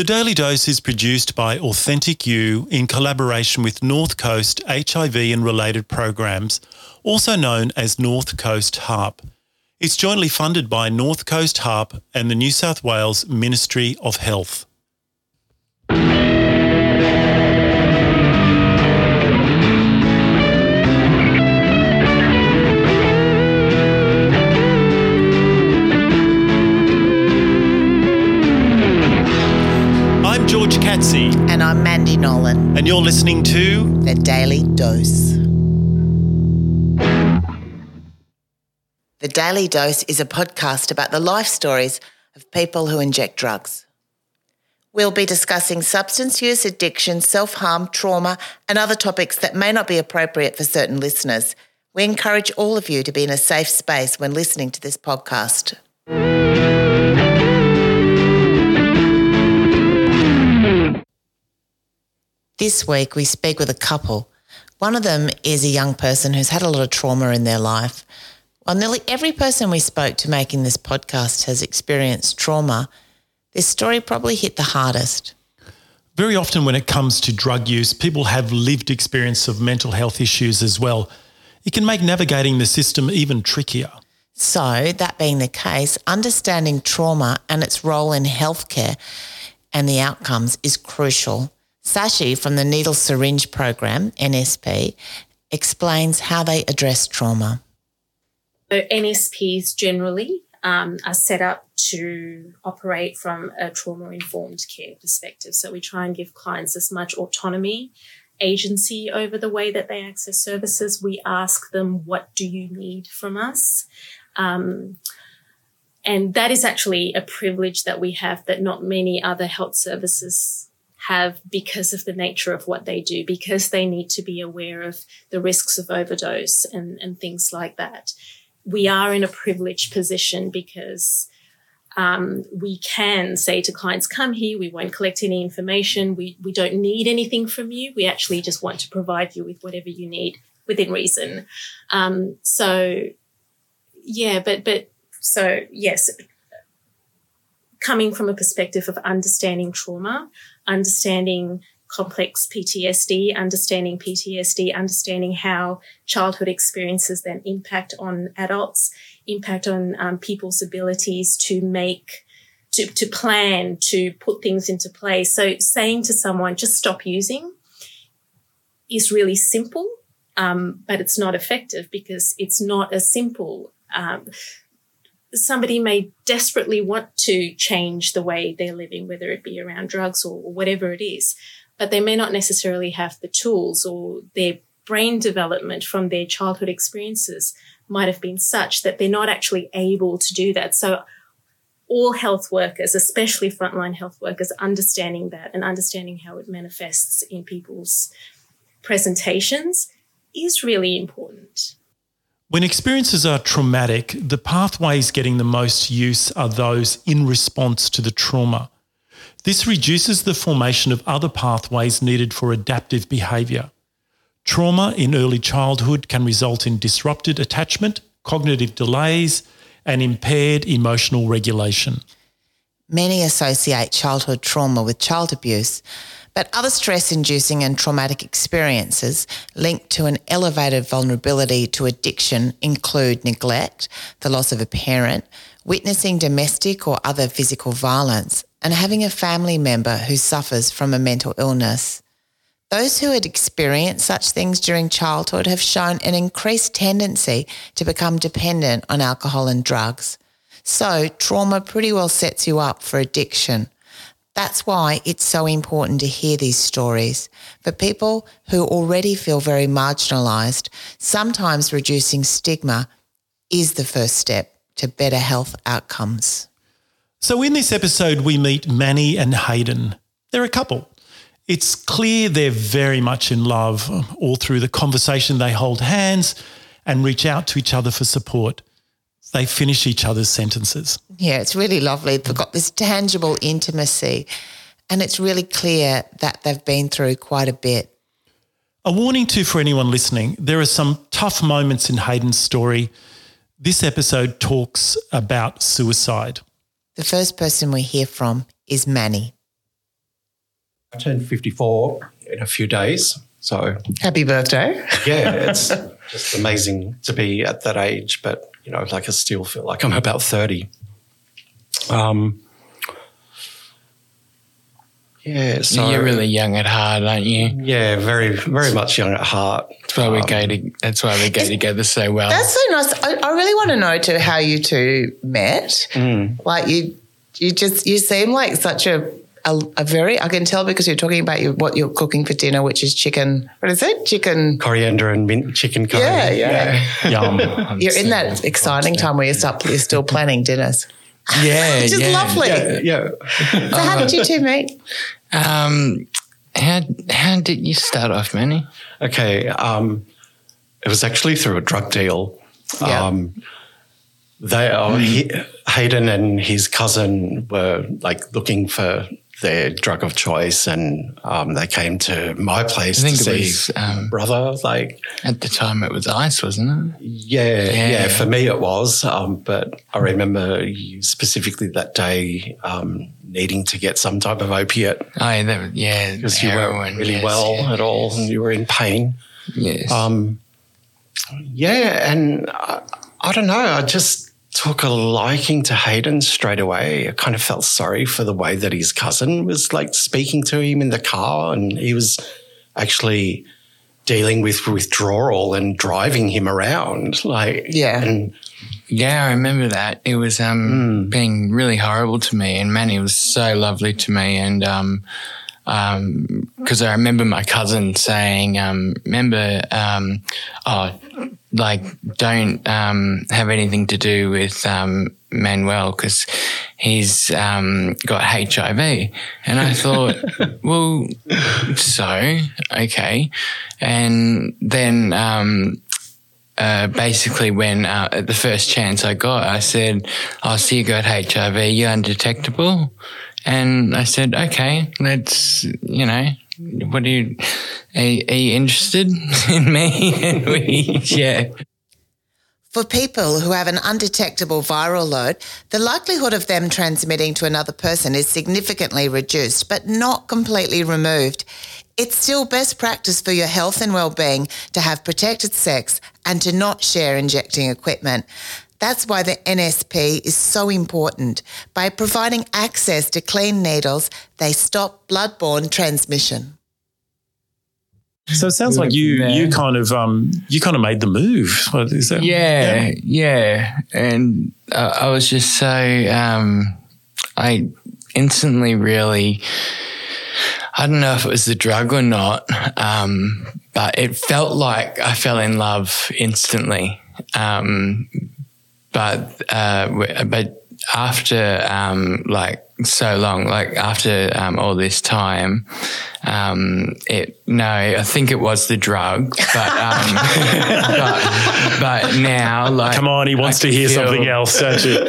The Daily Dose is produced by Authentic You in collaboration with North Coast HIV and related programs, also known as North Coast HARP. It's jointly funded by North Coast HARP and the New South Wales Ministry of Health. Catsi, And I'm Mandy Nolan, and you're listening to the Daily Dose. The Daily Dose is a podcast about the life stories of people who inject drugs. We'll be discussing substance use, addiction, self harm, trauma, and other topics that may not be appropriate for certain listeners. We encourage all of you to be in a safe space when listening to this podcast. This week, we speak with a couple. One of them is a young person who's had a lot of trauma in their life. While nearly every person we spoke to making this podcast has experienced trauma, this story probably hit the hardest. Very often, when it comes to drug use, people have lived experience of mental health issues as well. It can make navigating the system even trickier. So, that being the case, understanding trauma and its role in healthcare and the outcomes is crucial. Sashi from the Needle Syringe Program, NSP, explains how they address trauma. So NSPs generally um, are set up to operate from a trauma informed care perspective. So we try and give clients as much autonomy, agency over the way that they access services. We ask them, what do you need from us? Um, and that is actually a privilege that we have that not many other health services have because of the nature of what they do, because they need to be aware of the risks of overdose and, and things like that we are in a privileged position because um, we can say to clients, come here, we won't collect any information, we, we don't need anything from you. We actually just want to provide you with whatever you need within reason. Um, so, yeah, but, but, so yes, coming from a perspective of understanding trauma, understanding complex PTSD, understanding PTSD, understanding how childhood experiences then impact on adults, impact on um, people's abilities to make, to, to plan, to put things into place. So saying to someone, just stop using is really simple, um, but it's not effective because it's not as simple. Um, somebody may desperately want to change the way they're living, whether it be around drugs or, or whatever it is but they may not necessarily have the tools or their brain development from their childhood experiences might have been such that they're not actually able to do that. So all health workers, especially frontline health workers, understanding that and understanding how it manifests in people's presentations is really important. When experiences are traumatic, the pathways getting the most use are those in response to the trauma. This reduces the formation of other pathways needed for adaptive behaviour. Trauma in early childhood can result in disrupted attachment, cognitive delays, and impaired emotional regulation. Many associate childhood trauma with child abuse, but other stress inducing and traumatic experiences linked to an elevated vulnerability to addiction include neglect, the loss of a parent, witnessing domestic or other physical violence, and having a family member who suffers from a mental illness. Those who had experienced such things during childhood have shown an increased tendency to become dependent on alcohol and drugs. So, trauma pretty well sets you up for addiction. That's why it's so important to hear these stories. For people who already feel very marginalised, sometimes reducing stigma is the first step to better health outcomes. So, in this episode, we meet Manni and Heydon. They're a couple. It's clear they're very much in love. Um, all through the conversation, they hold hands and reach out to each other for support. They finish each other's sentences. Yeah, it's really lovely. They've got this tangible intimacy, and it's really clear that they've been through quite a bit. A warning too for anyone listening there are some tough moments in Heydon's story. This episode talks about suicide. The first person we hear from is Manni. I turned 54 in a few days. So, Happy birthday. yeah, it's just amazing to be at that age, but, you know, like I still feel like I'm about 30. Um, yeah, so You're really young at heart, aren't you? yeah, very, very much young at heart. That's why we go to. That's why we go together so well. That's so nice. I, I really want to know too how you two met. Like you, you just you seem like such a, a a very. I can tell because you're talking about your, what you're cooking for dinner, which is chicken. What is it? Chicken. Coriander and mint chicken curry. Yeah, yeah. Yum. You're in that exciting time where you start you're still planning dinners, yeah, which is yeah. lovely. Yeah, yeah. So how did you two meet? Um, how how did you start off, Manni? Okay. Um, it was actually through a drug deal. Yeah. Um, they, oh, he, Heydon and his cousin were like looking for their drug of choice, and um, they came to my place I think to it see was, um, brother. Like, At the time, it was ice, wasn't it? yeah, yeah, Yeah. For me, it was, um, but I remember you specifically that day um, needing to get some type of opiate Oh, yeah, that yeah, because you weren't really yes, well yeah. at all, and you were in pain. Yes. Um, yeah, and I, I don't know. I just took a liking to Heydon straight away. I kind of felt sorry for the way that his cousin was like speaking to him in the car, and he was actually dealing with withdrawal and driving him around. Like, Yeah. and Yeah, I remember that. It was um, being really horrible to me, and Manni was so lovely to me, and um, because I remember my cousin saying, um, "Remember, um, oh, like don't um, have anything to do with um, Manuel because he's um, got HIV," and I thought, well, so okay, and then. Um, uh, basically when uh, at the first chance I got, I said, "I see you got HIV. You're undetectable," and I said, "Okay, let's you know." What are you? Are, are you interested in me? And we, yeah. For people who have an undetectable viral load, the likelihood of them transmitting to another person is significantly reduced, but not completely removed. It's still best practice for your health and well-being to have protected sex and to not share injecting equipment. That's why the NSP is so important. By providing access to clean needles, they stop bloodborne transmission. So it sounds like you Yeah. you kind of um you kind of made the move. What is that? Yeah, yeah. And uh, I was just so, um, I instantly really, I don't know if it was the drug or not, um, but it felt like I fell in love instantly. Um, but, uh, but after, um, like so long, like after, um, all this time, um, it, no, I think it was the drug, but, um, but, but now, like, Come on, he wants I to hear feel- something else, don't you?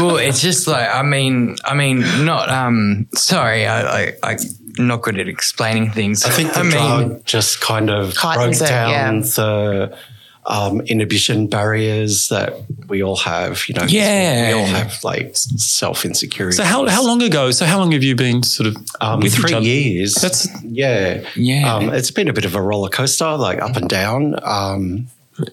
well, it's just like I mean, I mean, not um. Sorry, I, I, I'm not good at explaining things. I think the I mean, drug just kind of broke Heightens it, down yeah. the um, inhibition barriers that we all have. You know, Yeah. we all have like self insecurity. So how how long ago? So how long have you been sort of Um, with each three other? years. That's- yeah, Yeah. Um, it's been a bit of a roller coaster, like up and down, um,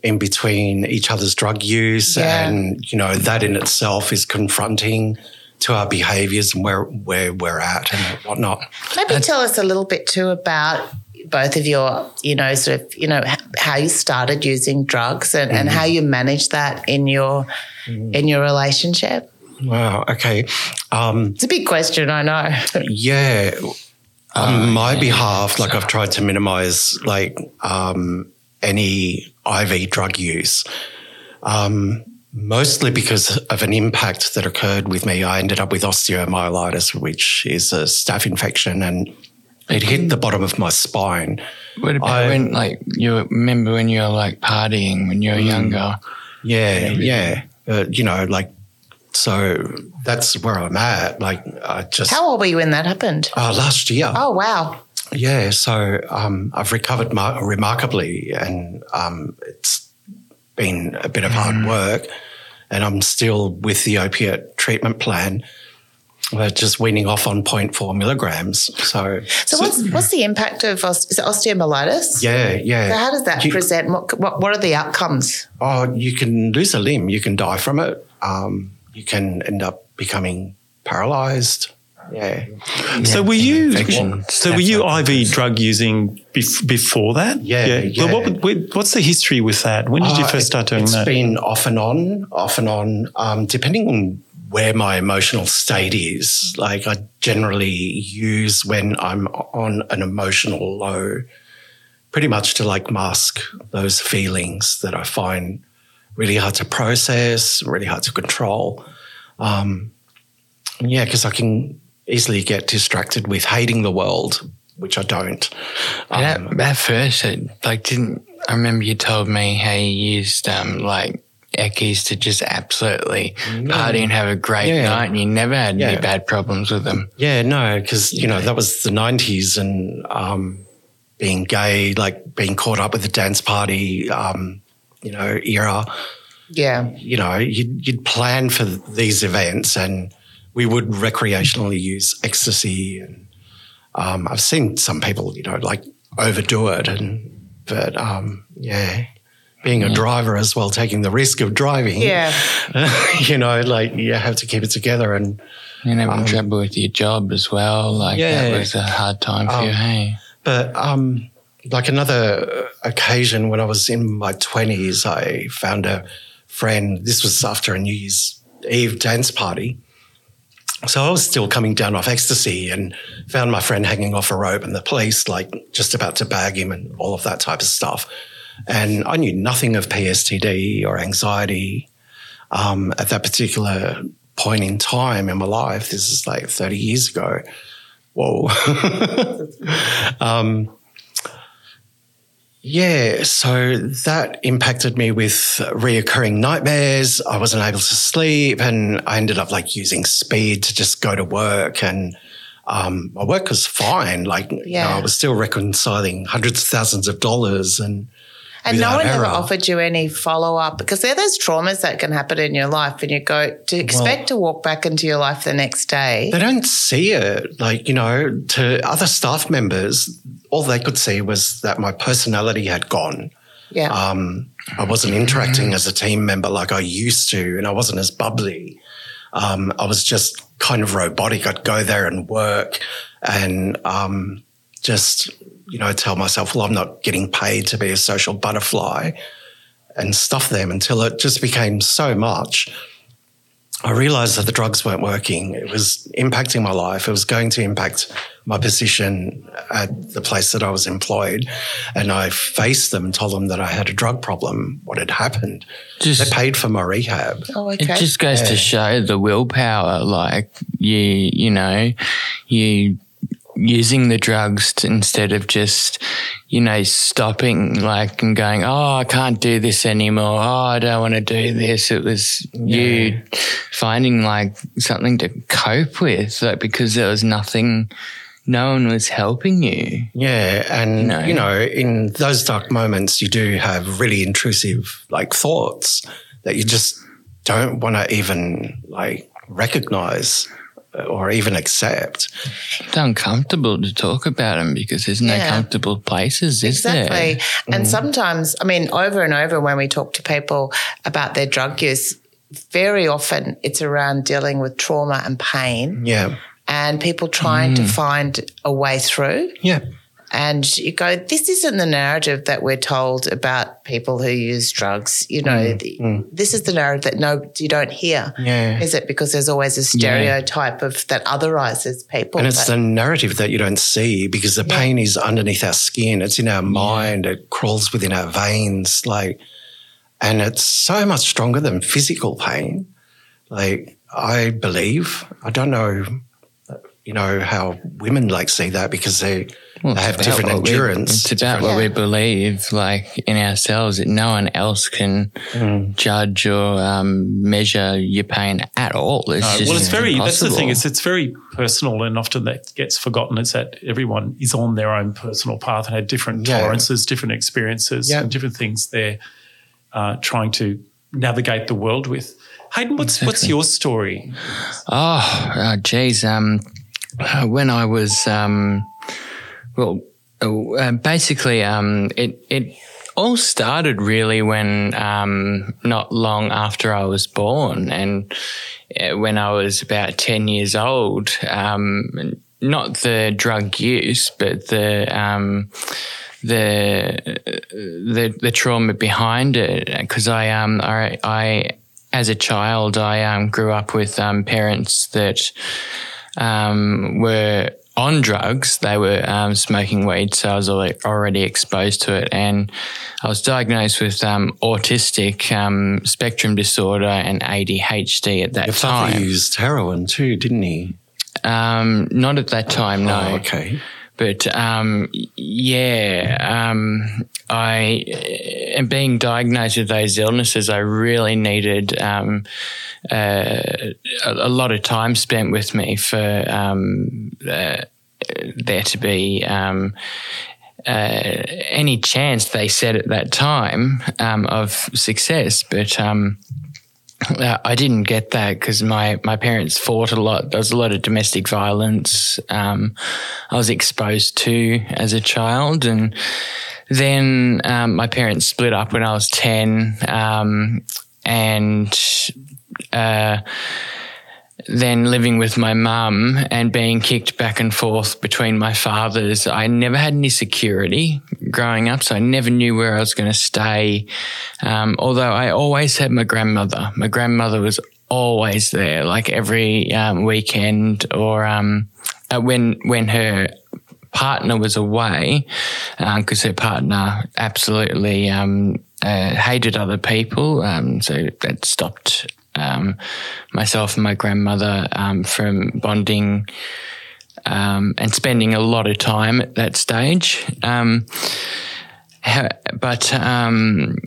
in between each other's drug use, Yeah. and you know that in itself is confronting to our behaviours and where where we're at and whatnot. Maybe tell us a little bit too about both of your, you know, sort of, you know, how you started using drugs and, and how you manage that in your in your relationship. Wow. Okay. Um, It's a big question, I know. Yeah. On my behalf, like I've tried to minimize like um, any IV drug use, um, mostly because of an impact that occurred with me. I ended up with osteomyelitis, which is a staph infection, and it hit the bottom of my spine. what about I- when like you remember when you were like partying when you were younger? Yeah, yeah. Uh, you know, like so. That's where I'm at. Like I just How old were you when that happened? uh, last year. Oh, wow. Yeah, so um, I've recovered mar- remarkably, and um, it's been a bit of hard work, and I'm still with the opiate treatment plan. We're just weaning off on 0.4 milligrams. So, So, what's what's the impact of os- is it osteomyelitis? yeah, yeah. So how does that You- present? What, what what are the outcomes? Oh, you can lose a limb. You can die from it. Um, you can end up becoming paralyzed. Yeah. So were you? infection, So were you like IV drug using bef- before that? Yeah, Well, yeah. what, what's the history with that? When did you Uh, first start doing It's that? It's been off and on, off and on, um, depending on where my emotional state is. Like I generally use when I'm on an emotional low, pretty much to like mask those feelings that I find really hard to process, really hard to control. Um, yeah, because I can easily get distracted with hating the world, which I don't. Um, At, at first, it, like, didn't I remember you told me how you used um, like Eckies to just absolutely party and have a great Yeah. night, and you never had any bad problems with them. Yeah, no, because you know that was the '90s, and um, being gay, like being caught up with the dance party, um, you know, era. Yeah. You know, you'd, you'd plan for these events, and we would recreationally use ecstasy, and um, I've seen some people, you know, like overdo it, and but um, yeah. Being a mm. driver as well, taking the risk of driving. Yeah. you know, like you have to keep it together and And having trouble with your job as well, like Yeah. that was a hard time for you. Um, hey, But um, like another occasion when I was in my 20s, I found a friend. This was after a New Year's Eve dance party. So I was still coming down off ecstasy and found my friend hanging off a rope and the police like just about to bag him and all of that type of stuff. And I knew nothing of PSTD or anxiety um, at that particular point in time in my life. This is like 30 years ago. Whoa. um, yeah, so that impacted me with reoccurring nightmares. I wasn't able to sleep, and I ended up like using speed to just go to work. And um, my work was fine. Like, you know, I was still reconciling hundreds of thousands of dollars, and And no one ever offered you any follow up because they're those traumas that can happen in your life, and you go to expect to walk back into your life the next day. They don't see it. Like, you know, to other staff members, all they could see was that my personality had gone. Yeah. Um, I wasn't interacting as a team member like I used to, and I wasn't as bubbly. Um, I was just kind of robotic. I'd go there and work and um, just, you know, tell myself, well, I'm not getting paid to be a social butterfly and stuff them until it just became so much. I realized that the drugs weren't working. It was impacting my life. It was going to impact my position at the place that I was employed. And I faced them and told them that I had a drug problem, what had happened. Just- they paid for my rehab. oh, okay. it just goes to show the willpower. Like you, you know, you using the drugs to, instead of just, you know, stopping like and going, oh, I can't do this anymore. Oh, I don't want to do this. It was you finding like something to cope with, like because there was nothing, no one was helping you. Yeah. And, No. you know, in those dark moments, you do have really intrusive like thoughts that you just don't want to even like recognize or even accept. It's uncomfortable to talk about them because there's no Yeah. comfortable places, is there? Exactly. And mm. sometimes, I mean, over and over when we talk to people about their drug use, very often it's around dealing with trauma and pain Yeah. and people trying to mm. find a way through. Yeah. And you go, this isn't the narrative that we're told about people who use drugs. You know, mm, the, mm. this is the narrative that no, you don't hear. Yeah. Is it because there's always a stereotype of that otherizes people? And it's But- the narrative that you don't see because the pain is underneath our skin. It's in our mind. It crawls within our veins. Like, and it's so much stronger than physical pain. Like, I believe, I don't know, you know, how women like see that because they, Well, they it's have about different what we- endurance. it's about what we believe, like in ourselves, that no one else can Mm. judge or um, measure your pain at all. It's No, just well, it's very. That's the thing. It's it's very personal, and often that gets forgotten. It's that everyone is on their own personal path and had different Yeah. tolerances, different experiences, Yeah. and different things they're uh, trying to navigate the world with. Heydon, what's exactly. what's your story? Oh, uh, geez. Um, when I was um, well, uh, basically, um, it it all started really when um, not long after I was born, and uh, when I was about ten years old. Um, not the drug use, but the um, the the the trauma behind it. Because I um I, I as a child I um grew up with um parents that um were on drugs. They were um, smoking weed, so I was already exposed to it. And I was diagnosed with um, autistic um, spectrum disorder and ADHD at that Your time. Your father used heroin too, didn't he? Um, not at that time, no. Oh, okay. But um, yeah, um, I and being diagnosed with those illnesses, I really needed um, uh, a, a, lot of time spent with me for um, uh, there to be. Um, uh, any chance they said at that time um, of success, but uh, I didn't get that because my, my parents fought a lot. There was a lot of domestic violence um, I was exposed to as a child. And then um, my parents split up when I was 10. Um, and uh, then living with my mum and being kicked back and forth between my fathers, I never had any security growing up. So I never knew where I was going to stay. Um, although I always had my grandmother. My grandmother was always there, like every um, weekend or um, uh, when when her partner was away, because um, her partner absolutely um, uh, hated other people. Um, so that stopped um, myself and my grandmother um, from bonding um, and spending a lot of time at that stage. Um, but um,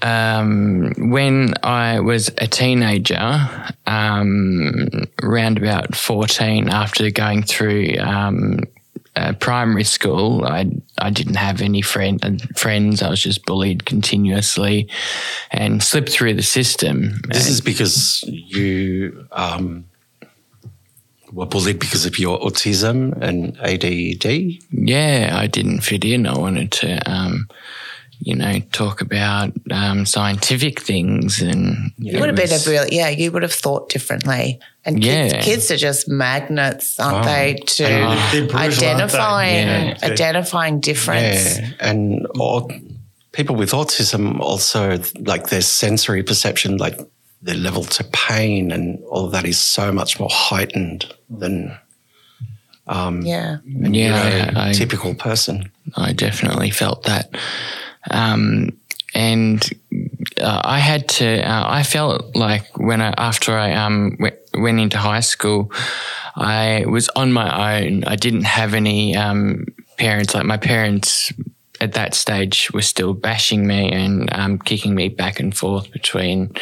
when I was a teenager, around about 14, after going through uh, primary school, I I didn't have any friend uh, friends. I was just bullied continuously, and slipped through the system. This is because you um, were bullied because of your autism and ADD. Yeah, I didn't fit in. I wanted to. Um, you know, talk about um, scientific things and you would have been a real yeah, you would have thought differently. And kids, yeah. kids are just magnets, aren't oh. they, to identifying yeah. identifying difference. Yeah. And or people with autism also like their sensory perception, like their level to pain and all of that is so much more heightened than um, yeah, yeah, I, typical person. I definitely felt that. Um, and uh, I had to. Uh, I felt like when I after I um went, went into high school, I was on my own. I didn't have any um, parents. Like my parents at that stage were still bashing me and um, kicking me back and forth between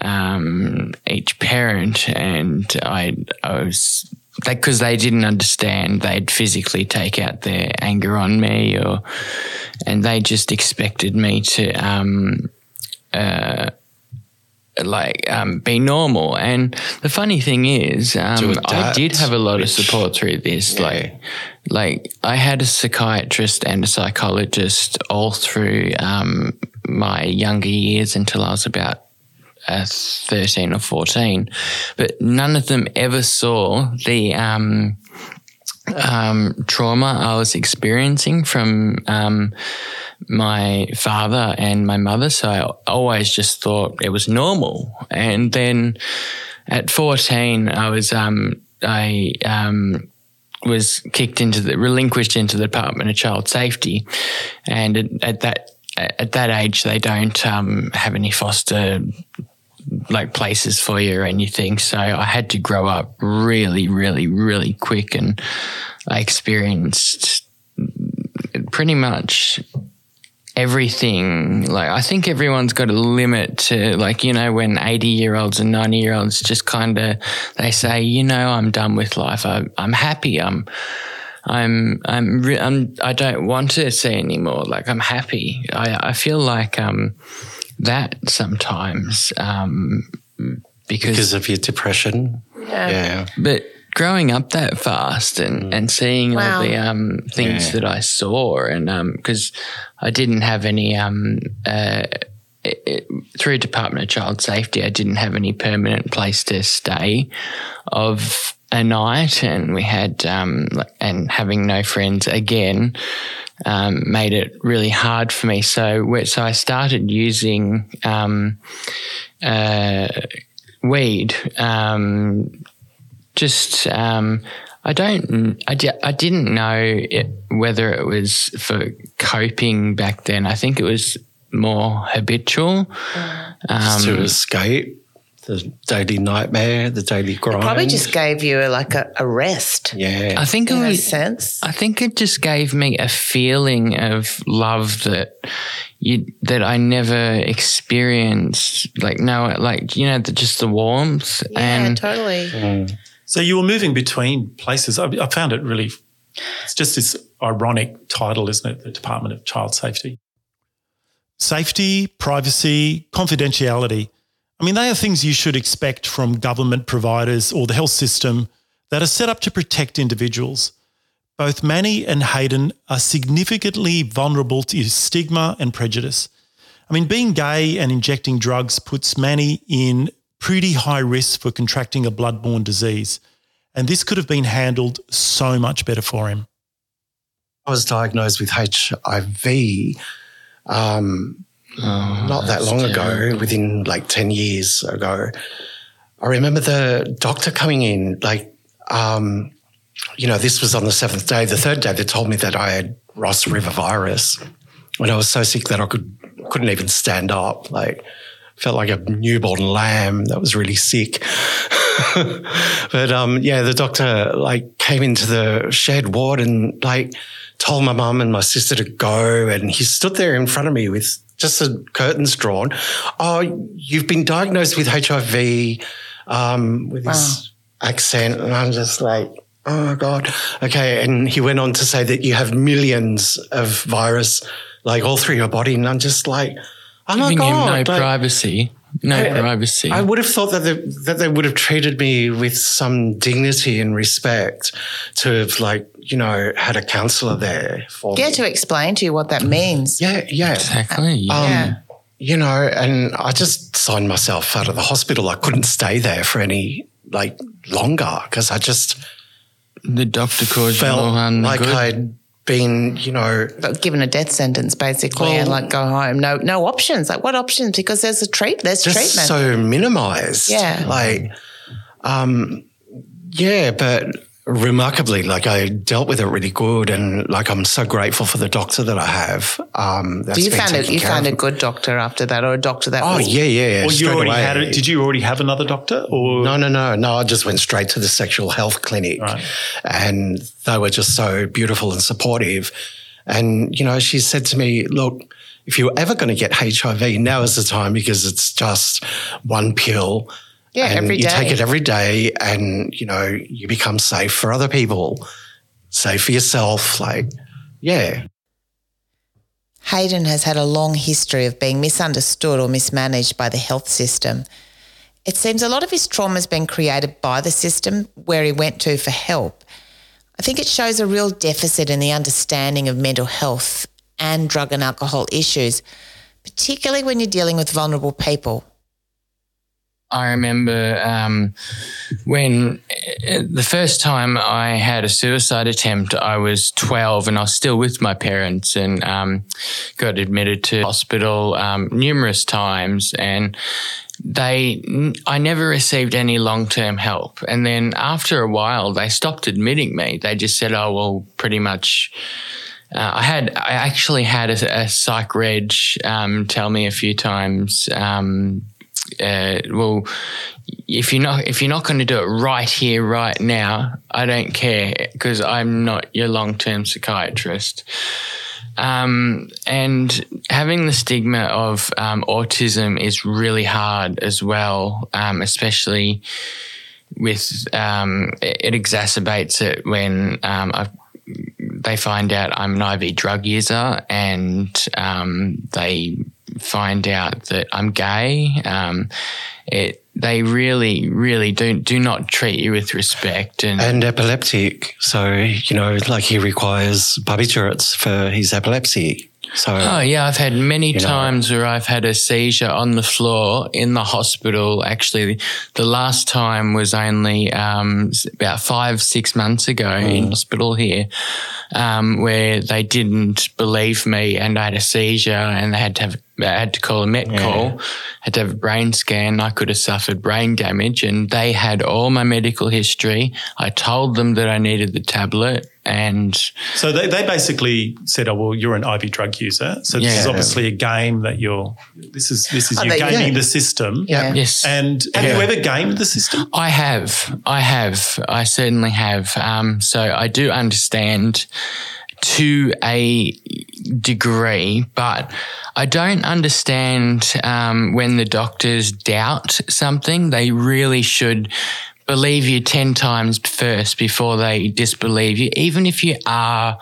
um, each parent, and I I was because they, didn't understand, they'd physically take out their anger on me, or and they just expected me to um, uh, like um, be normal. And the funny thing is, um, I did have a lot of support through this. Yeah. Like, like I had a psychiatrist and a psychologist all through um, my younger years until I was about uh, 13 or 14, but none of them ever saw the um, um, trauma I was experiencing from um, my father and my mother. So I always just thought it was normal. And then at 14, I was, um, I, um, was kicked into the relinquished into the Department of Child Safety, and at, at that at that age they don't um, have any foster like places for you or anything. So I had to grow up really, really, really quick, and I experienced pretty much everything. Like I think everyone's got a limit to like you know when eighty year olds and ninety year olds just kind of they say you know I'm done with life. I, I'm happy. I'm I'm I'm I'm I don't want to see anymore. Like I'm happy. I I feel like um that sometimes um, because, because of your depression. Yeah. Yeah. but growing up that fast and, and seeing Wow. all the um, things Yeah. that I saw, and because I didn't have any um, uh, it, it- through Department of Child Safety, I didn't have any permanent place to stay of a night, and we had um, and having no friends again. Um, made it really hard for me. So, so I started using um, uh, weed um, just um, I don't I, di- I didn't know it, whether it was for coping back then. I think it was more habitual. Um, to escape the daily nightmare, the daily grind. Probably just gave you like a, a rest yeah. I think it in a was. sense. I think it just gave me a feeling of love that you that I never experienced. Like no, like you know, the, just the warmth Yeah, and totally. Mm. So you were moving between places. I, I found it really, it's just this ironic title, isn't it? The Department of Child Safety. Safety, privacy, confidentiality. I mean, they are things you should expect from government providers or the health system that are set up to protect individuals. Both Manni and Heydon are significantly vulnerable to stigma and prejudice. I mean, being gay and injecting drugs puts Manni in pretty high risk for contracting a bloodborne disease. And this could have been handled so much better for him. I was diagnosed with HIV um, Oh, not that long terrible. ago, within like 10 years ago. I remember the doctor coming in, like, um, you know, this was on the seventh day. The third day, they told me that I had Ross River virus. And I was so sick that I could, couldn't even stand up. Like, felt like a newborn lamb that was really sick. but um, yeah, the doctor like came into the shared ward and like told my mum and my sister to go, and he stood there in front of me with just the curtains drawn. Oh, you've been diagnosed with HIV um, with this accent, and I'm just like. Oh God. Okay. And he went on to say that you have millions of virus, like all through your body. And I'm just like, oh my Giving him no like- privacy. No I- privacy. I would have thought that they, that they would have treated me with some dignity and respect to have like, you know, had a counsellor there for Yeah, me. to explain to you what that means. Yeah, yeah. exactly. Um, Yeah. You know, and I just signed myself out of the hospital. I couldn't stay there for any like longer because I just the doctor caused felt more harm like good. I'd been, you know, given a death sentence basically and like go home. No no options. Like what options? Because there's a treat there's just treatment. so minimized. Yeah. Like, um, yeah, but remarkably, like I dealt with it really good, and like I'm so grateful for the doctor that I have. Um, that's Do you been found a, you found of a good doctor after that or a doctor that Oh was yeah, yeah. Or you straight already away. had it. Did you already have another doctor? Or No, no, no, no. I just went straight to the sexual health clinic, Right. and they were just so beautiful and supportive. And you know, she said to me, "Look, if you're ever going to get HIV, now is the time because it's just one pill." Yeah, and every you day. take it every day, and you know you become safe for other people, safe for yourself. Like, yeah, Heydon has had a long history of being misunderstood or mismanaged by the health system. It seems a lot of his trauma has been created by the system where he went to for help. I think it shows a real deficit in the understanding of mental health and drug and alcohol issues, particularly when you're dealing with vulnerable people. I remember um, when uh, the first time I had a suicide attempt, I was 12 and I was still with my parents and um, got admitted to hospital um, numerous times. And they, I never received any long term help. And then after a while, they stopped admitting me. They just said, oh, well, pretty much. Uh, I had, I actually had a, a psych reg um, tell me a few times, um, uh, well, if you're not if you're not going to do it right here, right now, I don't care because I'm not your long term psychiatrist. Um, and having the stigma of um, autism is really hard as well, um, especially with um, it, exacerbates it when um, they find out I'm an IV drug user and um, they find out that I'm gay. Um, it they really, really do do not treat you with respect and and epileptic. So you know, like he requires barbiturates for his epilepsy. So Oh yeah, I've had many know. times where I've had a seizure on the floor in the hospital. Actually, the last time was only um, about five, six months ago in hospital here, um, where they didn't believe me and I had a seizure and they had to have. I had to call a Met call, had to have a brain scan. I could have suffered brain damage, and they had all my medical history. I told them that I needed the tablet, and So they, they basically said, "Oh well, you're an IV drug user, so this is obviously a game that you're. This is this is Oh, you they- gaming yeah. the system. Yeah. yes, And have you ever gamed the system? I have. I have. I certainly have. Um, so I do understand to a degree, but I don't understand um, when the doctors doubt something. They really should believe you 10 times first before they disbelieve you, even if you are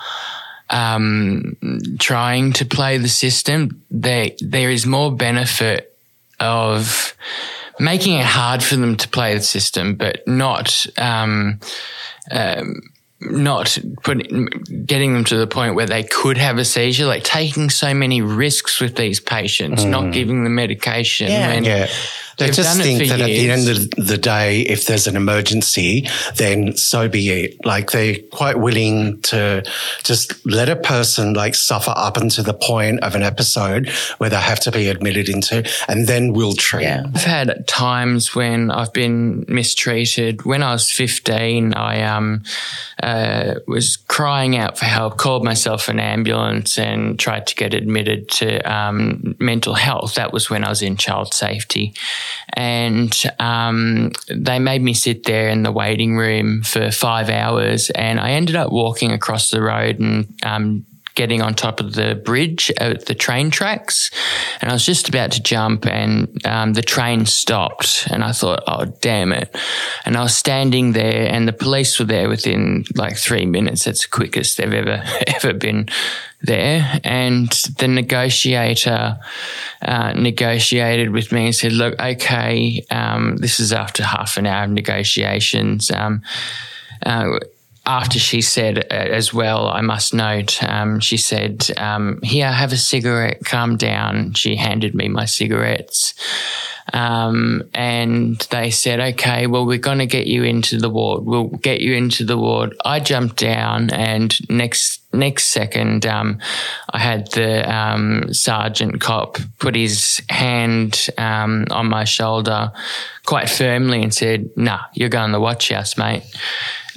um, trying to play the system, there there is more benefit of making it hard for them to play the system, but not um, um, not putting getting them to the point where they could have a seizure, like taking so many risks with these patients, not mm. giving them medication. Yeah. when Yeah. They they've just think for that at the end of the day, if there's an emergency, then so be it. Like they're quite willing to just let a person like suffer up until the point of an episode where they have to be admitted into, and then we'll treat. Yeah. I've had times when I've been mistreated. When I was 15, I um, uh, was crying out for help, called myself an ambulance, and tried to get admitted to um, mental health. That was when I was in child safety. And um, they made me sit there in the waiting room for five hours, and I ended up walking across the road and um, getting on top of the bridge at the train tracks. And I was just about to jump and um, the train stopped. And I thought, oh, damn it. And I was standing there and the police were there within like three minutes. That's the quickest they've ever, ever been there. And the negotiator uh, negotiated with me and said, look, okay, um, this is after half an hour of negotiations. Um, uh, after she said uh, as well, I must note, um, she said, um, Here, have a cigarette, calm down. She handed me my cigarettes. Um, and they said, Okay, well, we're going to get you into the ward. We'll get you into the ward. I jumped down, and next next second, um, I had the um, sergeant cop put his hand um, on my shoulder quite firmly and said, Nah, you're going to the watch house, mate.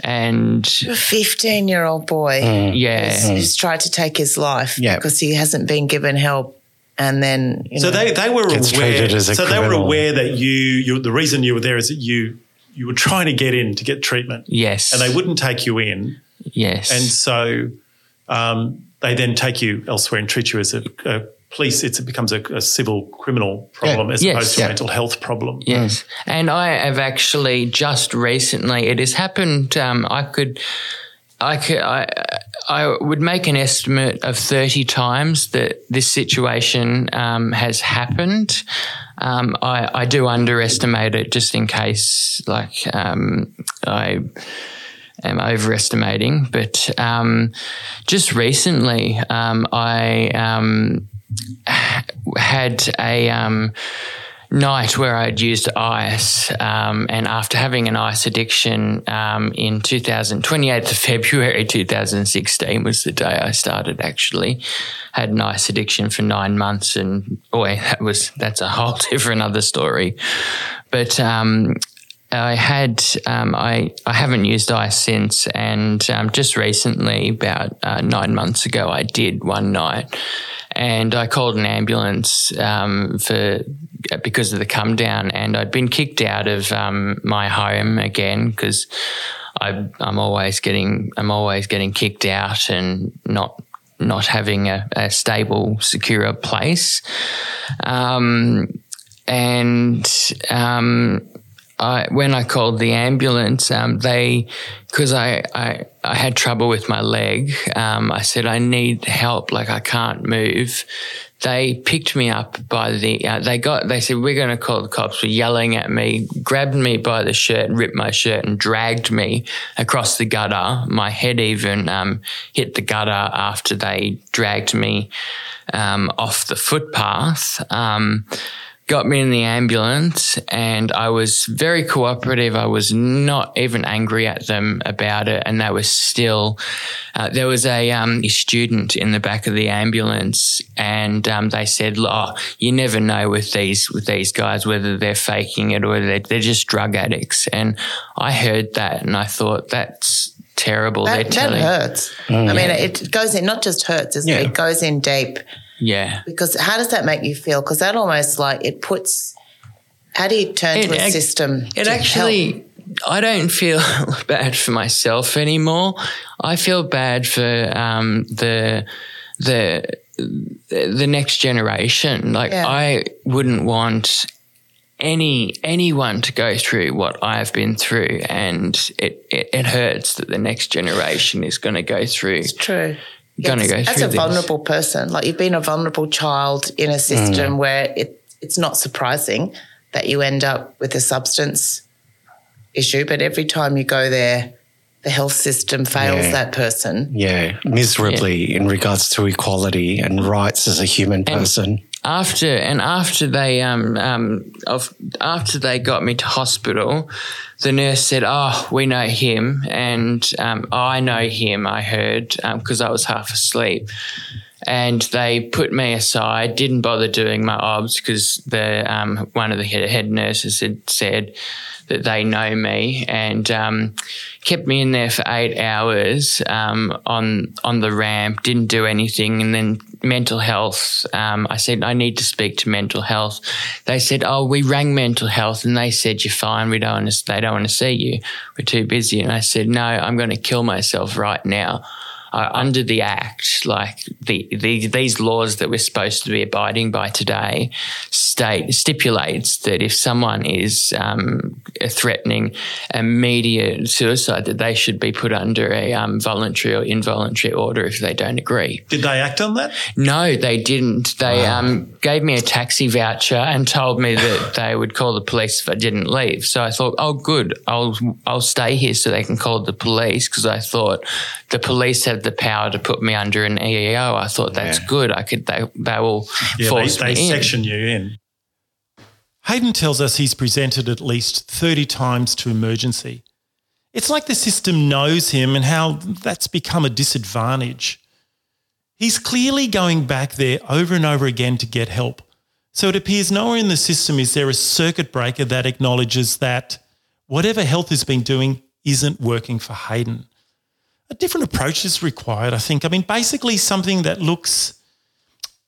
And A 15 year old boy yeah, who's, who's tried to take his life Yeah. because he hasn't been given help. And then, you So know, they, they were aware. treated as so they were aware that you, you the reason you were there is that you you were trying to get in to get treatment, yes, and they wouldn't take you in, yes, and so um, they then take you elsewhere and treat you as a, a police. It's, it becomes a, a civil criminal problem as Yes, opposed to yeah. a mental health problem. Yes, and I have actually just recently. It has happened. Um, I could, I could, I, I would make an estimate of thirty times that this situation um, has happened. Um, I, I do underestimate it just in case, like um, I am overestimating. But um, just recently, um, I um, had a um, night where I'd used ice, um, and after having an ice addiction um, in 2000, 28th of February 2016 was the day I started actually. Had an ice addiction for nine months, and boy, that was that's a whole different other story. But um, I had um, I I haven't used ice since, and um, just recently, about uh, nine months ago, I did one night, and I called an ambulance um, for because of the come down, and I'd been kicked out of um, my home again because I I'm always getting I'm always getting kicked out and not not having a, a stable, secure place. Um, and um, I, when I called the ambulance, um, they, because I, I, I had trouble with my leg, um, I said, I need help, like I can't move. They picked me up by the, uh, they got, they said, we're going to call the cops, were yelling at me, grabbed me by the shirt, ripped my shirt and dragged me across the gutter. My head even um, hit the gutter after they dragged me um, off the footpath. Got me in the ambulance and I was very cooperative. I was not even angry at them about it. And that was still, uh, there was a, um, a, student in the back of the ambulance and um, they said, oh, you never know with these, with these guys, whether they're faking it or they're, they're just drug addicts. And I heard that and I thought that's, terrible. That, they're that hurts. Mm. I mean, it goes in, not just hurts, yeah. it? It goes in deep. Yeah. Because how does that make you feel? Because that almost like it puts. How do you turn it, to a system? It actually. Help? I don't feel bad for myself anymore. I feel bad for um, the the the next generation. Like yeah. I wouldn't want any anyone to go through what I've been through, and it, it, it hurts that the next generation is going to go through. It's true to go as a this. vulnerable person. Like you've been a vulnerable child in a system mm. where it, it's not surprising that you end up with a substance issue, but every time you go there, the health system fails yeah. that person. Yeah, miserably yeah. in regards to equality and rights as a human person after and after they um, um of, after they got me to hospital, the nurse said, "Oh, we know him, and um, I know him." I heard because um, I was half asleep, and they put me aside. Didn't bother doing my obs because the um, one of the head, nurses had said that they know me and um, kept me in there for eight hours um, on on the ramp. Didn't do anything, and then mental health. Um, I said I need to speak to mental health. They said, "Oh, we rang mental health, and they said you're fine. We don't want to. They don't want to see you. We're too busy." And I said, "No, I'm going to kill myself right now." Uh, under the Act, like the, the, these laws that we're supposed to be abiding by today, state stipulates that if someone is um, threatening immediate suicide, that they should be put under a um, voluntary or involuntary order if they don't agree. Did they act on that? No, they didn't. They wow. um, gave me a taxi voucher and told me that they would call the police if I didn't leave. So I thought, oh, good, I'll I'll stay here so they can call the police because I thought the police have the power to put me under an EEO. I thought that's yeah. good. I could they they will yeah, force they, they me section in. you in. Heydon tells us he's presented at least 30 times to emergency. It's like the system knows him and how that's become a disadvantage. He's clearly going back there over and over again to get help. So it appears nowhere in the system is there a circuit breaker that acknowledges that whatever health has been doing isn't working for Heydon a different approach is required. I think. I mean, basically something that looks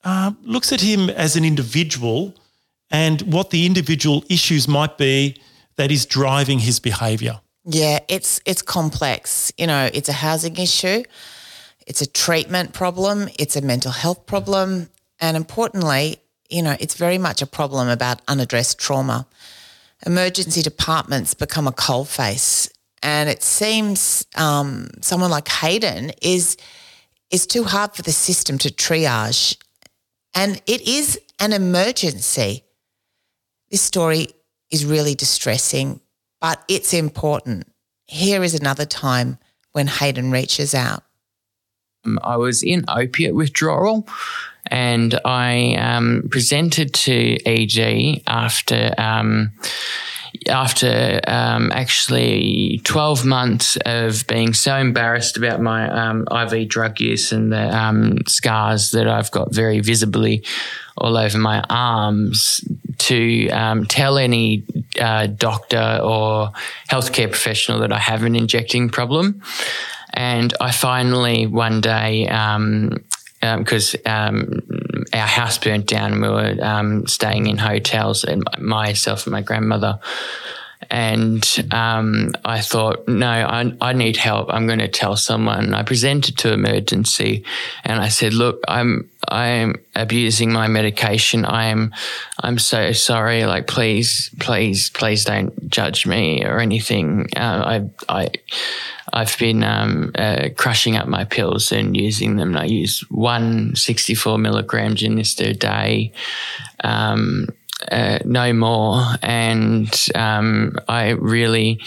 uh, looks at him as an individual and what the individual issues might be that is driving his behaviour. Yeah, it's it's complex. You know, it's a housing issue, it's a treatment problem, it's a mental health problem, and importantly, you know, it's very much a problem about unaddressed trauma. Emergency departments become a coalface and it seems um, someone like Heydon is is too hard for the system to triage, and it is an emergency. This story is really distressing, but it's important. Here is another time when Heydon reaches out. Um, I was in opiate withdrawal and I um, presented to ED after. Um, after um, actually 12 months of being so embarrassed about my um, IV drug use and the um, scars that I've got very visibly all over my arms, to um, tell any uh, doctor or healthcare professional that I have an injecting problem. And I finally one day because um, um, our house burnt down and we were um, staying in hotels and myself and my grandmother and um, I thought, no, I, I need help. I'm going to tell someone. I presented to emergency, and I said, look, I'm I'm abusing my medication. I'm, I'm so sorry. Like, please, please, please don't judge me or anything. Uh, I, I, I've been um, uh, crushing up my pills and using them. I use one 64 milligram Jurnista a day. Um, uh, no more. And um, I really,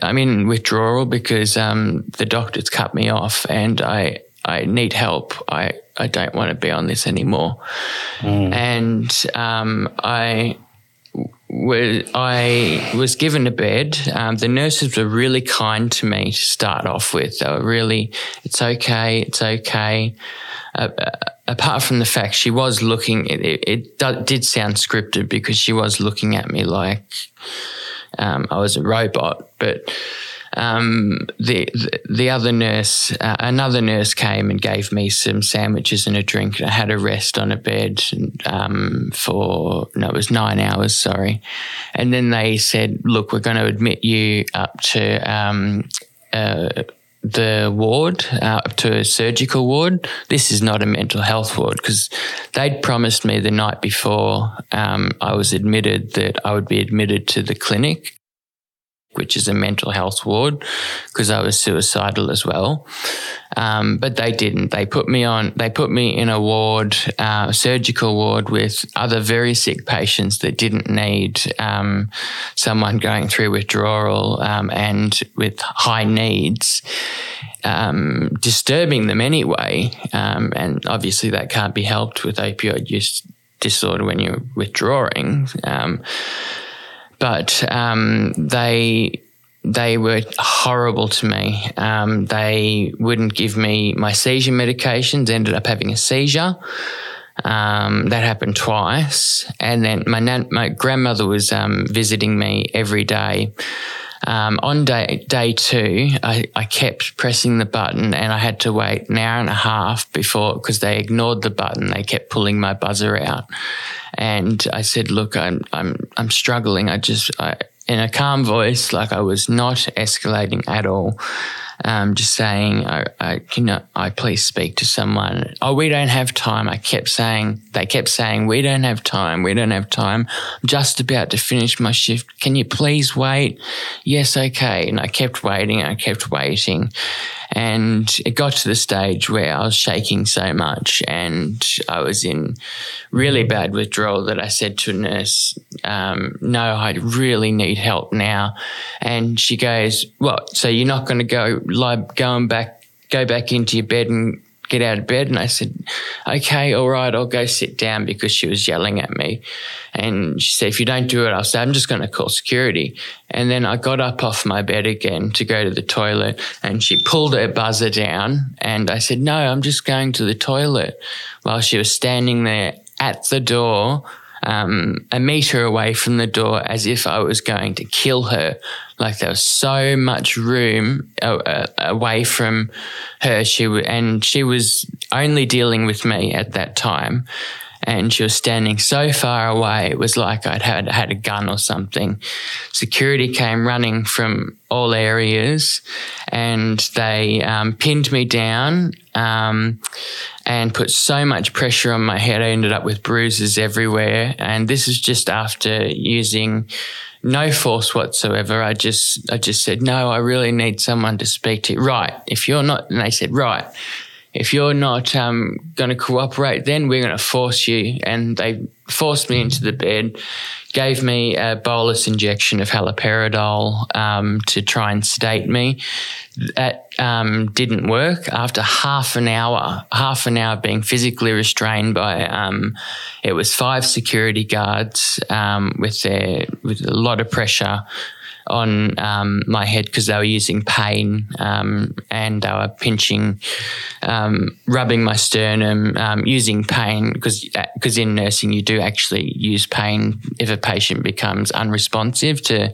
I'm in withdrawal because um, the doctor's cut me off and I, I need help. I, I don't want to be on this anymore. Mm. And um, I was I was given a bed. Um, the nurses were really kind to me to start off with. They were really, it's okay, it's okay. Uh, apart from the fact she was looking, it, it, it, did sound scripted because she was looking at me like um, I was a robot, but um, the, the, the other nurse, uh, another nurse came and gave me some sandwiches and a drink. I had a rest on a bed um, for no, it was nine hours. Sorry, and then they said, "Look, we're going to admit you up to." Um, uh, the ward uh, up to a surgical ward. This is not a mental health ward because they'd promised me the night before um, I was admitted that I would be admitted to the clinic which is a mental health ward, because I was suicidal as well. Um, but they didn't. They put me on. They put me in a ward, uh, surgical ward, with other very sick patients that didn't need um, someone going through withdrawal um, and with high needs. Um, disturbing them anyway, um, and obviously that can't be helped with opioid use disorder when you're withdrawing. Um, but um, they they were horrible to me. Um, they wouldn't give me my seizure medications. Ended up having a seizure. Um, that happened twice, and then my nan- my grandmother was um, visiting me every day. Um, on day day two, I, I kept pressing the button, and I had to wait an hour and a half before because they ignored the button. They kept pulling my buzzer out, and I said, "Look, I'm I'm I'm struggling. I just I, in a calm voice, like I was not escalating at all." Um, just saying, I, I, can I please speak to someone? Oh, we don't have time. I kept saying, they kept saying, we don't have time. We don't have time. I'm just about to finish my shift. Can you please wait? Yes, okay. And I kept waiting. I kept waiting. And it got to the stage where I was shaking so much and I was in really bad withdrawal that I said to a nurse, um, No, I really need help now. And she goes, well, So you're not going to go lie, going back, go back into your bed and get out of bed? And I said, okay, all right, I'll go sit down because she was yelling at me. And she said, if you don't do it, I'll say, I'm just going to call security. And then I got up off my bed again to go to the toilet and she pulled her buzzer down. And I said, no, I'm just going to the toilet while she was standing there at the door um, a meter away from the door as if I was going to kill her. Like there was so much room uh, uh, away from her. She w- and she was only dealing with me at that time and she was standing so far away. It was like I'd had, had a gun or something. Security came running from all areas and they um, pinned me down um, and put so much pressure on my head. I ended up with bruises everywhere. And this is just after using no force whatsoever. I just, I just said, no, I really need someone to speak to. Right. If you're not, and they said, right if you're not um, going to cooperate, then we're going to force you. And they forced me into the bed, gave me a bolus injection of haloperidol um, to try and sedate me. That um, didn't work. After half an hour, half an hour being physically restrained by, um, it was five security guards um, with their with a lot of pressure on um, my head because they were using pain um, and they were pinching, um, rubbing my sternum, um, using pain because because in nursing you do actually use pain if a patient becomes unresponsive to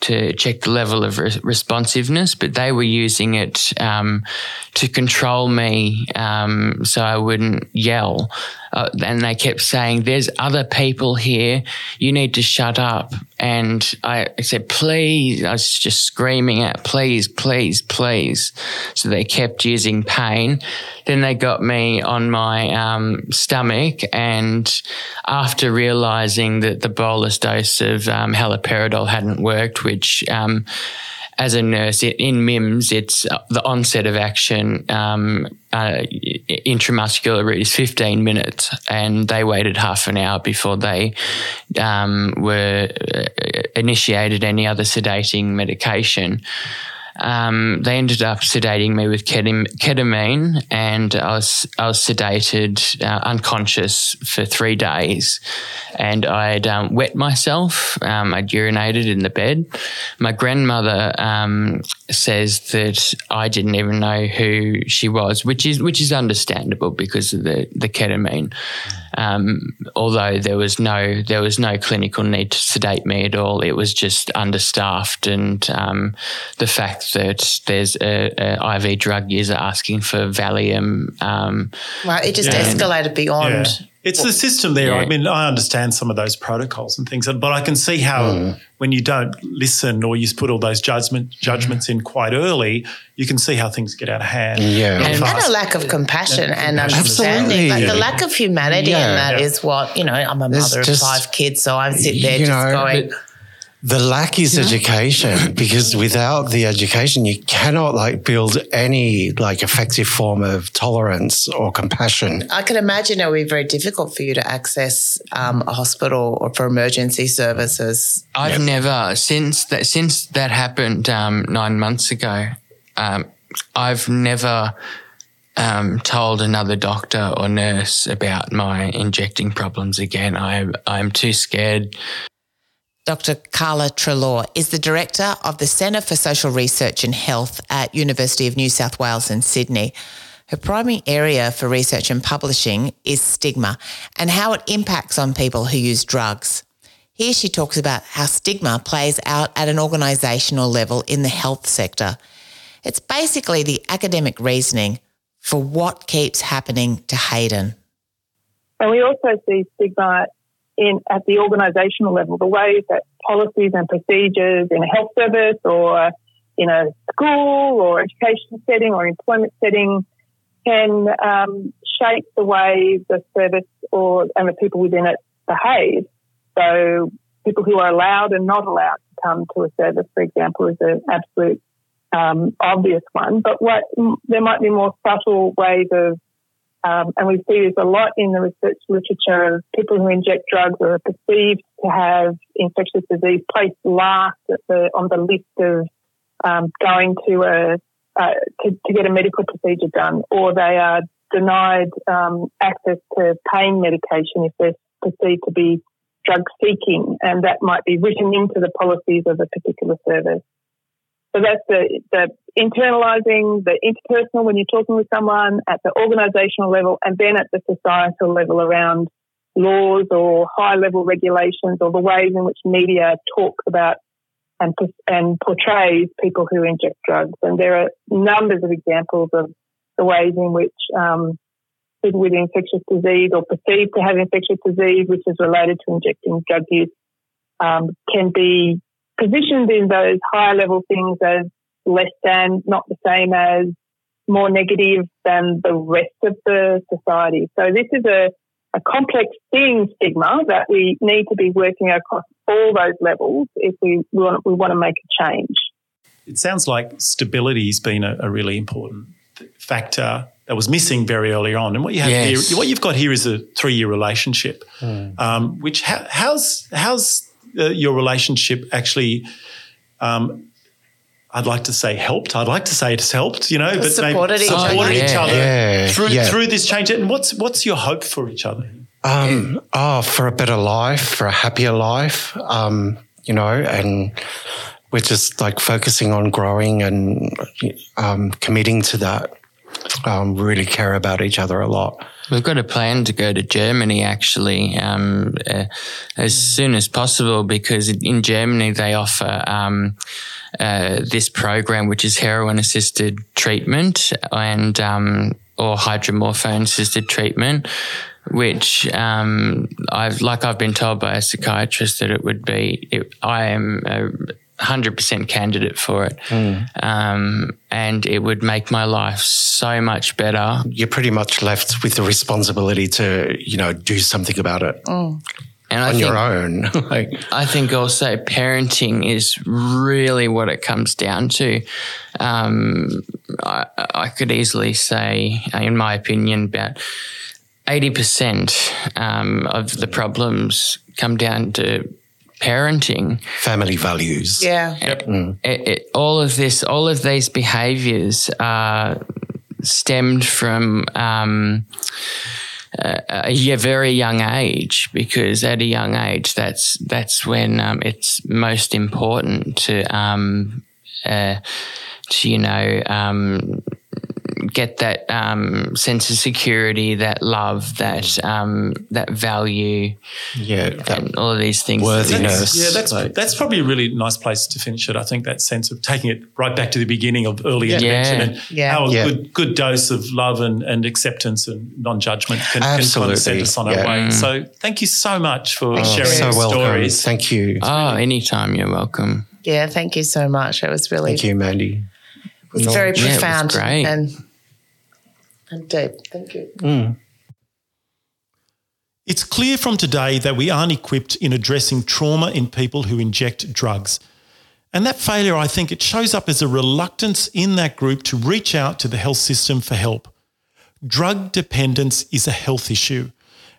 to check the level of re- responsiveness, but they were using it um, to control me so I wouldn't yell. Uh, and they kept saying, There's other people here. You need to shut up. and I, said, please, I was just screaming out, please, please, please. So they kept using pain. Then they got me on my um, stomach. And after realizing that the bolus dose of um, haloperidol hadn't worked, which um, as a nurse in MIMS, it's uh, the onset of action um, uh, intramuscular is 15 minutes, and they waited half an hour before they um, were uh, initiated any other sedating medication. Um, they ended up sedating me with ketamine, and I was I was sedated, uh, unconscious for three days, and I'd um, wet myself. Um, I'd urinated in the bed. My grandmother um, says that I didn't even know who she was, which is which is understandable because of the the ketamine. Um, although there was no there was no clinical need to sedate me at all, it was just understaffed, and um, the fact that there's a, a, IV drug user asking for Valium. Um, well, it just escalated beyond. Yeah. It's the system there. Yeah. I mean, I understand some of those protocols and things, but I can see how mm. when you don't listen or you put all those judgment judgments mm. in quite early, you can see how things get out of hand. Yeah, and, and a lack of compassion and, and understanding. Like the lack of humanity yeah. in that yeah. is what you know. I'm a mother of five kids, so I'm sitting there just know, going. The lack is education because without the education, you cannot like build any like effective form of tolerance or compassion. I can imagine it would be very difficult for you to access um, a hospital or for emergency services. I've yep. never since that since that happened um, nine months ago. Um, I've never um, told another doctor or nurse about my injecting problems again. I I'm too scared Dr. Carla Treloar is the director of the Centre for Social Research and Health at University of New South Wales in Sydney. Her primary area for research and publishing is stigma and how it impacts on people who use drugs. Here she talks about how stigma plays out at an organisational level in the health sector. It's basically the academic reasoning for what keeps happening to Heydon. And we also see stigma in at the organisational level, the ways that policies and procedures in a health service or in a school or education setting or employment setting can um, shape the way the service or and the people within it behave. So people who are allowed and not allowed to come to a service, for example, is an absolute um, obvious one. But what there might be more subtle ways of um, and we see this a lot in the research literature of people who inject drugs or are perceived to have infectious disease placed last the, on the list of um, going to a uh, to, to, get a medical procedure done, or they are denied um, access to pain medication if they're perceived to be drug seeking, and that might be written into the policies of a particular service. So that's the, the internalizing, the interpersonal when you're talking with someone at the organizational level and then at the societal level around laws or high level regulations or the ways in which media talks about and, and portrays people who inject drugs. And there are numbers of examples of the ways in which um, people with infectious disease or perceived to have infectious disease, which is related to injecting drug use, um, can be positioned in those higher level things as less than, not the same as, more negative than the rest of the society. So this is a, a complex thing, stigma, that we need to be working across all those levels if we want, we want to make a change. It sounds like stability has been a, a really important factor that was missing very early on. And what you have yes. here, what you've got here is a three-year relationship, mm. um, which how, how's how's uh, your relationship actually um, I'd like to say helped. I'd like to say it's helped, you know, but supported each supported other, each other yeah, through yeah. through this change. And what's what's your hope for each other? Um, oh, for a better life, for a happier life, um, you know, and we're just like focusing on growing and um, committing to that. Um, really care about each other a lot. We've got a plan to go to Germany actually um, uh, as soon as possible because in Germany they offer um, uh, this program which is heroin assisted treatment and um, or hydromorphone assisted treatment which um, I've like I've been told by a psychiatrist that it would be. It, I am hundred percent candidate for it, Mm. um, and it would make my life so much better. You're pretty much left with the responsibility to, you know, do something about it And I on think your own. like, I think also parenting is really what it comes down to. Um, I, I could easily say, in my opinion, about 80% um, of the problems come down to parenting. family values. Yeah. It, it, all of this, all of these behaviors are stemmed from um, a, a very young age because at a young age, that's that's when um, it's most important to um, uh, to you know um, get that um, sense of security, that love, that um, that value, Yeah. That and all of these things. worthiness. Yeah, that's like- that's probably a really nice place to finish it. I think that sense of taking it right back to the beginning of early intervention Yeah. and Yeah. how a Yeah. good good dose of love and, and acceptance and non judgment can, can kind Absolutely. of set us on our Yeah. way. So thank you so much for sharing so your stories. Thank you. Oh, anytime you're welcome. Yeah, thank you so much. It was really Thank you, Mandy. it was very Yeah, it was profound great. and and deep. Thank you. Mm. It's clear from today that we aren't equipped in addressing trauma in people who inject drugs. And that failure, I think, it shows up as a reluctance in that group to reach out to the health system for help. Drug dependence is a health issue,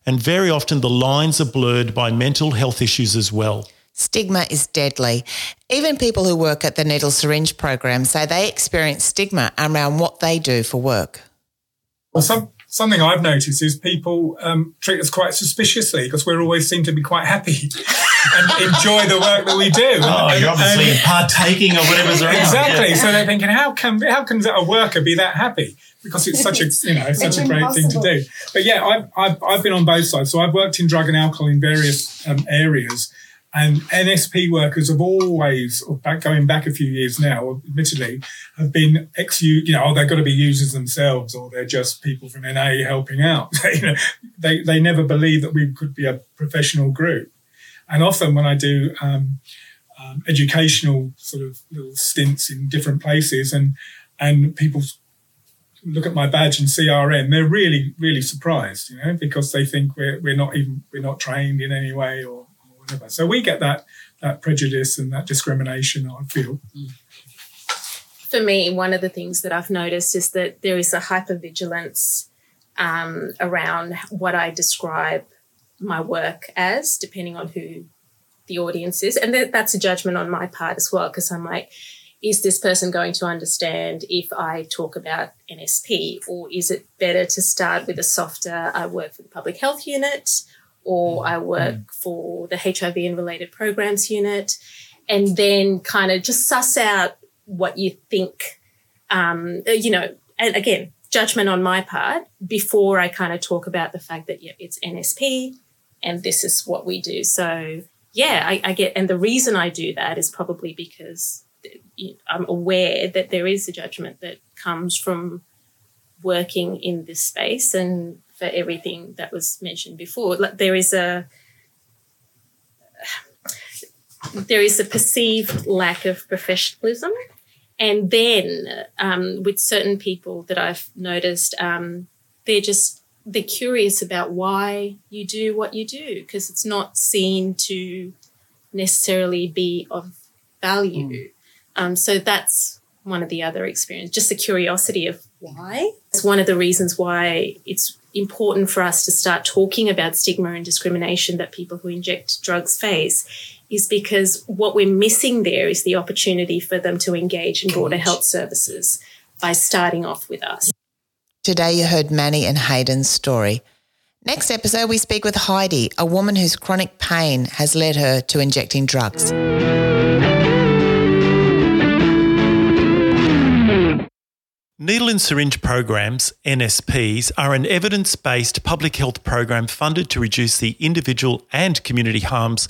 and very often the lines are blurred by mental health issues as well. Stigma is deadly. Even people who work at the needle syringe program say they experience stigma around what they do for work. Well, some, something I've noticed is people um, treat us quite suspiciously because we always seem to be quite happy and enjoy the work that we do. Oh, And- you're obviously and- partaking of whatever's around. exactly. So they're thinking, how can how can a worker be that happy? Because it's such a you know such a great thing to do. But yeah, I've, I've I've been on both sides. So I've worked in drug and alcohol in various um, areas, and NSP workers have always, going back a few years now, admittedly, have been ex you know oh they've got to be users themselves, or they're just people from NA helping out. you know, they they never believe that we could be a professional group. And often when I do um, um, educational sort of little stints in different places, and and people look at my badge and CRN, they're really really surprised, you know, because they think we're we're not even we're not trained in any way or whatever. So we get that that prejudice and that discrimination. I feel. for me, one of the things that I've noticed is that there is a hypervigilance um, around what I describe my work as, depending on who the audience is. And that, that's a judgment on my part as well, because I'm like, is this person going to understand if I talk about NSP, or is it better to start with a softer, I work for the public health unit, or I work for the HIV and related programs unit, and then kind of just suss out what you think, um, uh, you know, and again, judgment on my part before I kind of talk about the fact that, yeah, it's NSP and this is what we do. So, yeah, I, I get, and the reason I do that is probably because I'm aware that there is a judgment that comes from working in this space and for everything that was mentioned before. Like there is a, there is a perceived lack of professionalism. And then um, with certain people that I've noticed, um, they're just they're curious about why you do what you do because it's not seen to necessarily be of value. Um, so that's one of the other experiences, just the curiosity of why. It's one of the reasons why it's important for us to start talking about stigma and discrimination that people who inject drugs face is because what we're missing there is the opportunity for them to engage in broader health services by starting off with us. Today you heard Manni and Heydon's story. Next episode, we speak with Heidi, a woman whose chronic pain has led her to injecting drugs. Needle and syringe programs, NSPs, are an evidence based public health program funded to reduce the individual and community harms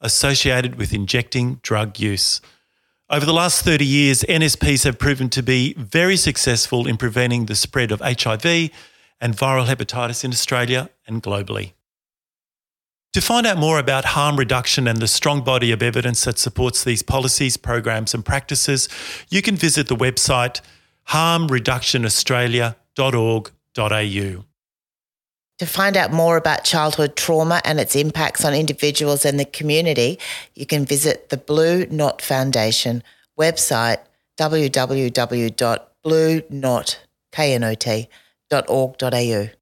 associated with injecting drug use. Over the last 30 years, NSPs have proven to be very successful in preventing the spread of HIV and viral hepatitis in Australia and globally. To find out more about harm reduction and the strong body of evidence that supports these policies, programs, and practices, you can visit the website harmreductionaustralia.org.au. To find out more about childhood trauma and its impacts on individuals and the community, you can visit the Blue Knot Foundation website www.blueknot.org.au.